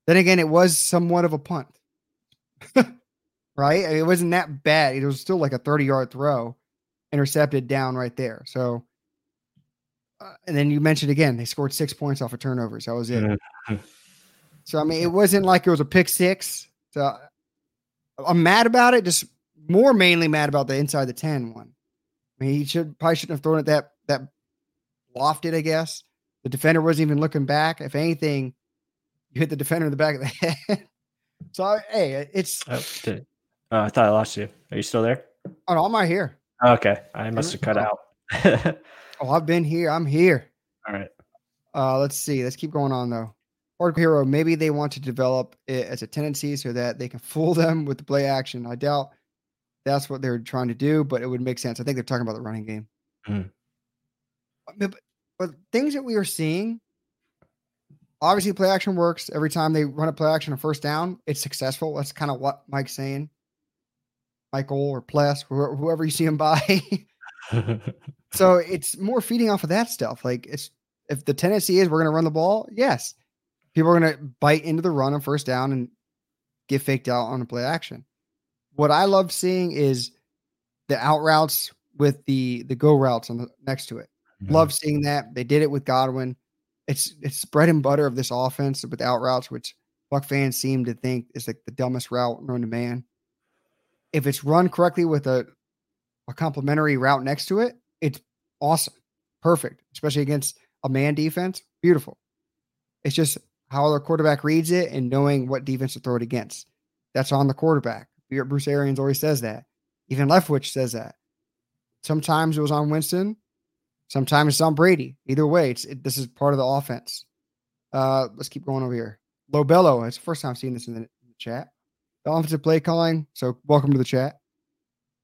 then again, it was somewhat of a punt, right? I mean, it wasn't that bad. It was still like a 30 yard throw, intercepted down right there. So, uh, and then you mentioned again, they scored six points off of turnovers. That was it. Mhm. So, I mean, it wasn't like it was a pick six. So, I'm mad about it, just more mainly mad about the inside the 10 one. I mean, he should probably shouldn't have thrown it that, that lofted, I guess. The defender wasn't even looking back. If anything, you hit the defender in the back of the head. so hey, it's Oh, did- oh, I thought I lost you. Are you still there? oh, no, I'm right here. Okay, I must have cut out. Oh, I've been here. I'm here. All right. Uh, let's see. Let's keep going on though. Hardcore hero. Maybe they want to develop it as a tendency so that they can fool them with the play action. I doubt that's what they're trying to do, but it would make sense. I think they're talking about the running game. Mhm. But, but things that we are seeing, obviously, play action works. Every time they run a play action on first down, it's successful. That's kind of what Mike's saying. Michael or Pless, whoever, whoever you see him by. So it's more feeding off of that stuff. Like it's if the tendency is we're going to run the ball, yes, people are going to bite into the run on first down and get faked out on a play action. What I love seeing is the out routes with the the go routes on the next to it. Love seeing that they did it with Godwin. It's it's bread and butter of this offense with out routes, which Buck fans seem to think is like the dumbest route known to man. If it's run correctly with a a complementary route next to it, it's awesome, perfect, especially against a man defense. Beautiful. It's just how the quarterback reads it and knowing what defense to throw it against. That's on the quarterback. Bruce Arians always says that. Even Leftwich says that. Sometimes it was on Winston. Sometimes it's on Brady. Either way, it's it, this is part of the offense. Uh, let's keep going over here. Lobello. It's the first time I've seen this in the, in the chat. The offensive play calling. So welcome to the chat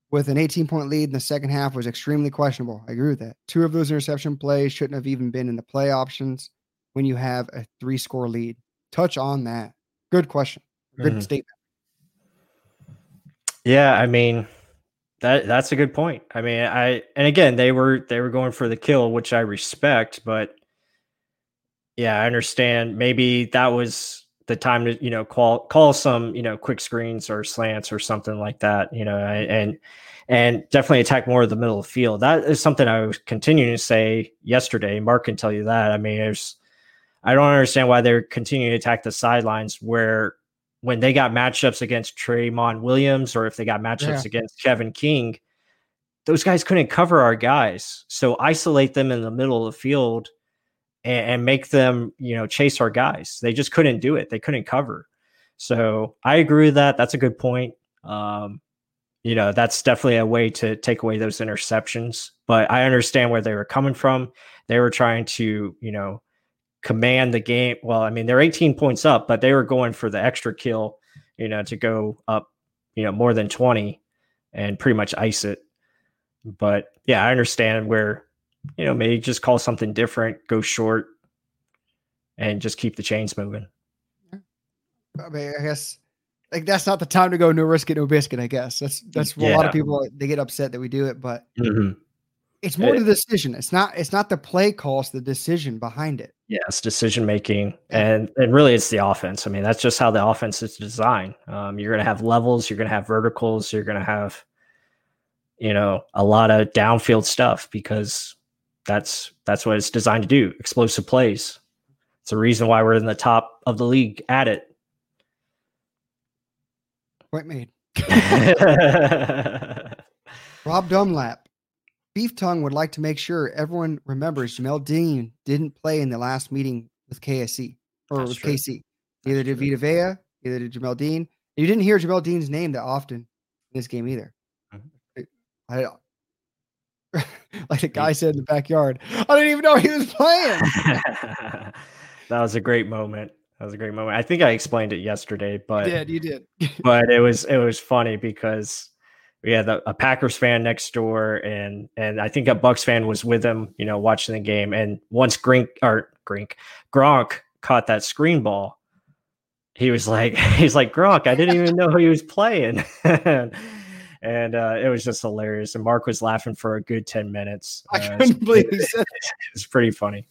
with an 18 point lead in the second half was extremely questionable. I agree with that. Two of those interception plays shouldn't have even been in the play options when you have a three score lead. Touch on that. Good question. Good Mhm. statement. Yeah, I mean that that's a good point. I mean, I and again they were they were going for the kill, which I respect, but yeah, I understand. Maybe that was the time to you know call call some you know quick screens or slants or something like that. You know, and and definitely attack more of the middle of the field. That is something I was continuing to say yesterday. Mark can tell you that. I mean, there's I don't understand why they're continuing to attack the sidelines where when they got matchups against Tramon Williams or if they got matchups Yeah. against Kevin King, those guys couldn't cover our guys. So isolate them in the middle of the field and, and make them, you know, chase our guys. They just couldn't do it. They couldn't cover. So I agree with that. That's a good point. Um, you know, that's definitely a way to take away those interceptions. But I understand where they were coming from. They were trying to, you know, command the game. Well, I mean, they're 18 points up, but they were going for the extra kill, you know, to go up, you know, more than 20 and pretty much ice it. But yeah, I understand where, you know, maybe just call something different, go short, and just keep the chains moving. I mean, I guess like that's not the time to go no risk it, no biscuit. I guess that's that's yeah. a lot of people they get upset that we do it, but mm-hmm. It's more it, the decision. It's not it's not the play call, it's the decision behind it. Yeah, it's decision making, and and really it's the offense. I mean, that's just how the offense is designed. Um, you're going to have levels, you're going to have verticals, you're going to have, you know, a lot of downfield stuff because that's that's what it's designed to do. Explosive plays. It's a reason why we're in the top of the league at it. Point made. Rob Dunlap. Beef Tongue would like to make sure everyone remembers Jamel Dean didn't play in the last meeting with KSC or That's with true. KC. Neither did Vita Vea, neither did Jamel Dean. You didn't hear Jamel Dean's name that often in this game either. Mm-hmm. I, like the guy said in the backyard, I didn't even know he was playing. that was a great moment. That was a great moment. I think I explained it yesterday, but did you did? but it was it was funny because we had a, a, Packers fan next door, and and I think a Bucs fan was with him, you know, watching the game. And once Grink or Grink Gronk caught that screen ball, he was like, he's like Gronk. I didn't even know who he was playing. and uh, it was just hilarious. And Mark was laughing for a good ten minutes. I uh, couldn't believe it. It's pretty funny.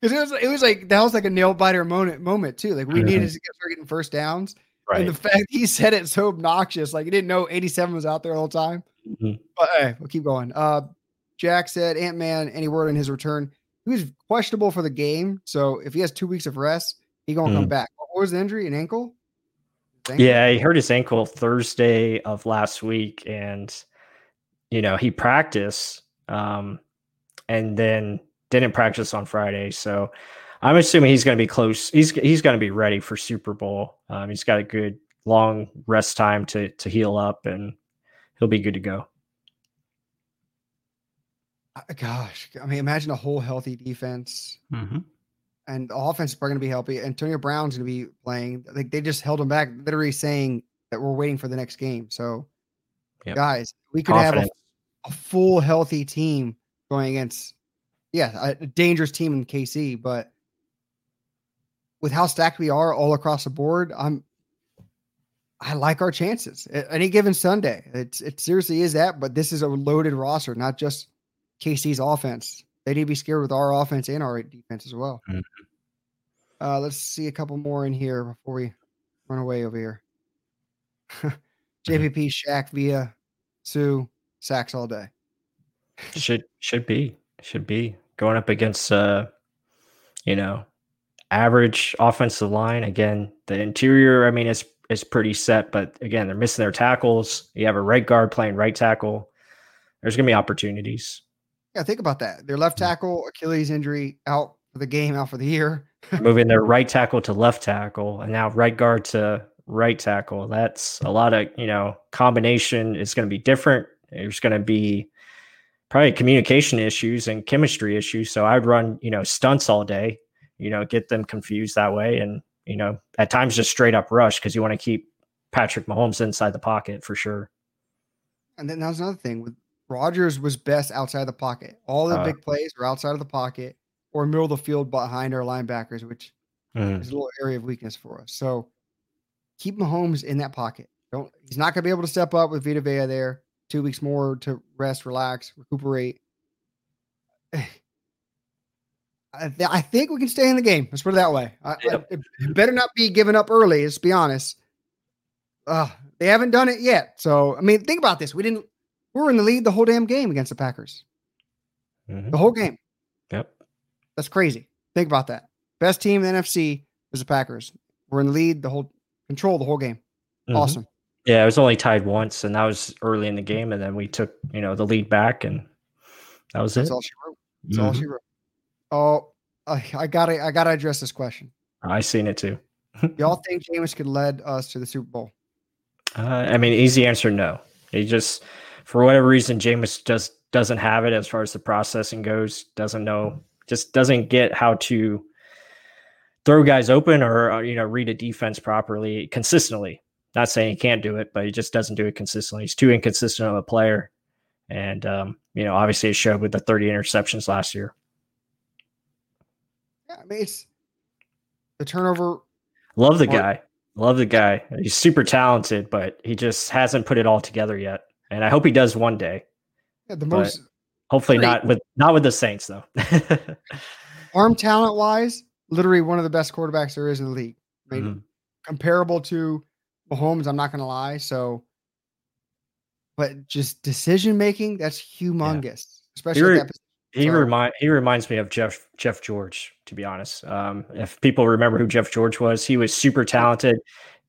Because it was it was like that was like a nail biter moment moment too. Like we mm-hmm. needed to start getting first downs. Right. And the fact he said it so obnoxious, like he didn't know 87 was out there all the time. Mm-hmm. But hey, we'll keep going. Uh Jack said Ant Man, any word on his return? He was questionable for the game. So if he has two weeks of rest, he gonna mm-hmm. come back. What was the injury? An ankle? ankle? Yeah, he hurt his ankle Thursday of last week, and you know, he practiced um and then didn't practice on Friday. So I'm assuming he's going to be close. He's he's going to be ready for Super Bowl. Um, he's got a good long rest time to to heal up, and he'll be good to go. Gosh, I mean, imagine a whole healthy defense, mm-hmm. and the offense is probably going to be healthy. Antonio Brown's going to be playing. Like they just held him back, literally saying that we're waiting for the next game. So, yep. guys, we could Confident. have a, a full healthy team going against yeah, a dangerous team in KC, but with how stacked we are all across the board, I'm I like our chances. Any given Sunday, it's it seriously is that, but this is a loaded roster, not just KC's offense. They need to be scared with our offense and our defense as well. Mm-hmm. Uh, let's see a couple more in here before we run away over here. JPP, Shaq, Vea, Suh, sacks all day. should should be should be going up against uh you know average offensive line. Again the interior i mean is is pretty set but again they're missing their tackles. You have a right guard playing right tackle. There's going to be opportunities. Yeah think about that. Their left mm. tackle achilles injury out for the game out for the year. Moving their right tackle to left tackle and now right guard to right tackle. That's a lot of you know combination is going to be different. There's going to be probably communication issues and chemistry issues. So I'd run, you know, stunts all day, you know, get them confused that way. And, you know, at times just straight up rush because you want to keep Patrick Mahomes inside the pocket for sure. And then that's another thing with Rodgers was best outside the pocket. All the uh, big plays were outside of the pocket or middle of the field behind our linebackers, which mm. is a little area of weakness for us. So keep Mahomes in that pocket. Don't he's not gonna be able to step up with Vita Vea there two weeks more to rest, relax, recuperate. I, th- I think we can stay in the game. Let's put it that way. I, yep. I, it better not be given up early. Let's be honest. Uh, they haven't done it yet. So I mean, think about this. We didn't. We were in the lead the whole damn game against the Packers. Mm-hmm. The whole game. Yep. That's crazy. Think about that. Best team in the NFC was the Packers. We're in the lead the whole control the whole game. Mm-hmm. Awesome. Yeah, it was only tied once, and that was early in the game, and then we took you know the lead back, and that was it. That's it. all she wrote. That's mm-hmm. all she wrote. Oh, I, I gotta I gotta address this question. I seen it too. Y'all think Jameis could lead us to the Super Bowl? Uh, I mean, easy answer, no. He just, for whatever reason, Jameis just doesn't have it as far as the processing goes. Doesn't know, just doesn't get how to throw guys open or uh, you know read a defense properly consistently. Not saying he can't do it, but he just doesn't do it consistently. He's too inconsistent of a player, and um, you know obviously it showed with the 30 interceptions last year. Yeah, I mean it's the turnover. Love the guy. Love the guy. He's super talented, but he just hasn't put it all together yet. And I hope he does one day. Yeah, the most hopefully not with not with the Saints though. arm talent wise, literally one of the best quarterbacks there is in the league. I mean, mm-hmm. comparable to Mahomes, I'm not gonna lie. So, but just decision making, that's humongous, yeah. especially he remind he reminds me of Jeff Jeff George, to be honest. Um, if people remember who Jeff George was, he was super talented.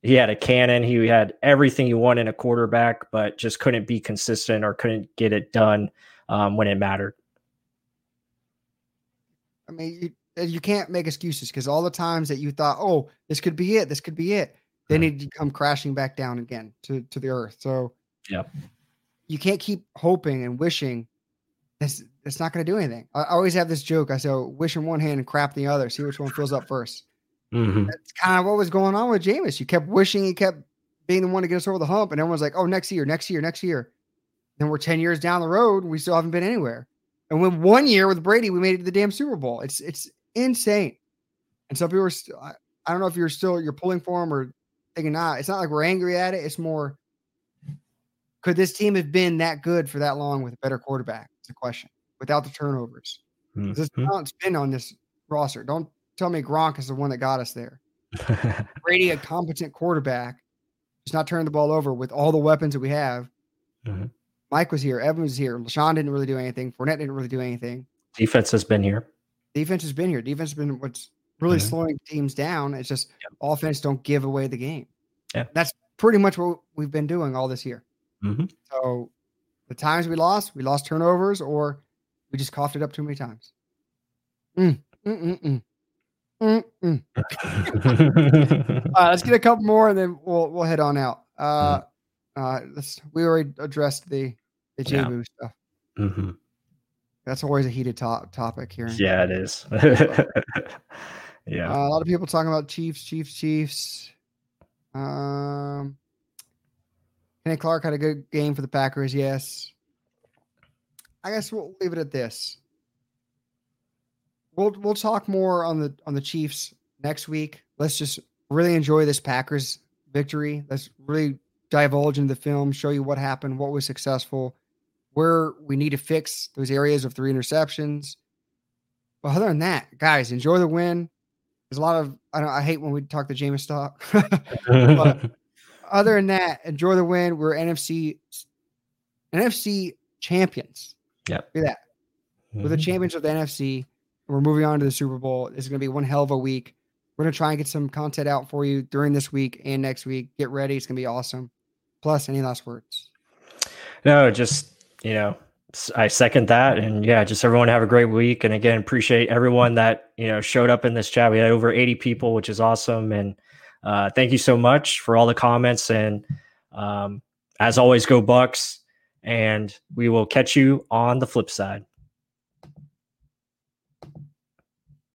He had a cannon. He had everything you want in a quarterback, but just couldn't be consistent or couldn't get it done um, when it mattered. I mean, you, uh, you can't make excuses because all the times that you thought, "Oh, this could be it. This could be it," then mm-hmm. come crashing back down again to to the earth. So, yeah, you can't keep hoping and wishing it's it's not going to do anything. I, always have this joke. I say, oh, wish in one hand and crap in the other. See which one fills up 1st mm-hmm. That's kind of what was going on with Jameis. You kept wishing he kept being the one to get us over the hump, and everyone's like, "Oh, next year, next year, next year." Then we're ten years down the road, we still haven't been anywhere. And when one year with Brady, we made it to the damn Super Bowl. It's it's insane. And some people are. St- I, I don't know if you're still you're pulling for him or thinking not. It's not like we're angry at it. It's more. Could this team have been that good for that long with a better quarterback? It's a question without the turnovers. Mm-hmm. This talent's been on this roster. Don't tell me Gronk is the one that got us there. Brady, a competent quarterback, just not turning the ball over with all the weapons that we have. Mm-hmm. Mike was here. Evan was here. LeSean didn't really do anything. Fournette didn't really do anything. Defense has been here. Defense has been here. Defense has been what's really mm-hmm. slowing teams down. It's just yep. offense don't give away the game. Yeah. That's pretty much what we've been doing all this year. Mm-hmm. So the times we lost, we lost turnovers or we just coughed it up too many times. Mm, mm, mm, mm. mm, mm. uh, let's get a couple more and then we'll we'll head on out. Uh, uh, let's we already addressed the the JBoo yeah. stuff. Mm-hmm. That's always a heated to- topic here. Yeah, it is. yeah, uh, a lot of people talking about Chiefs, Chiefs, Chiefs. Um, Kenny Clark had a good game for the Packers. Yes. I guess we'll leave it at this. We'll we'll talk more on the on the Chiefs next week. Let's just really enjoy this Packers victory. Let's really divulge into the film, show you what happened, what was successful, where we need to fix those areas of three interceptions. But other than that, guys, enjoy the win. There's a lot of I don't I hate when we talk the Jameis talk. other than that, enjoy the win. We're NFC NFC champions. Yep. Look at that. Mm-hmm. We're the champions of the NFC. We're moving on to the Super Bowl. It's going to be one hell of a week. We're going to try and get some content out for you during this week and next week. Get ready. It's going to be awesome. Plus, any last words? No, just, you know, I second that. And yeah, just everyone have a great week. And again, appreciate everyone that, you know, showed up in this chat. We had over 80 people, which is awesome. And uh, thank you so much for all the comments. And um, as always, go Bucs and we will catch you on the flip side.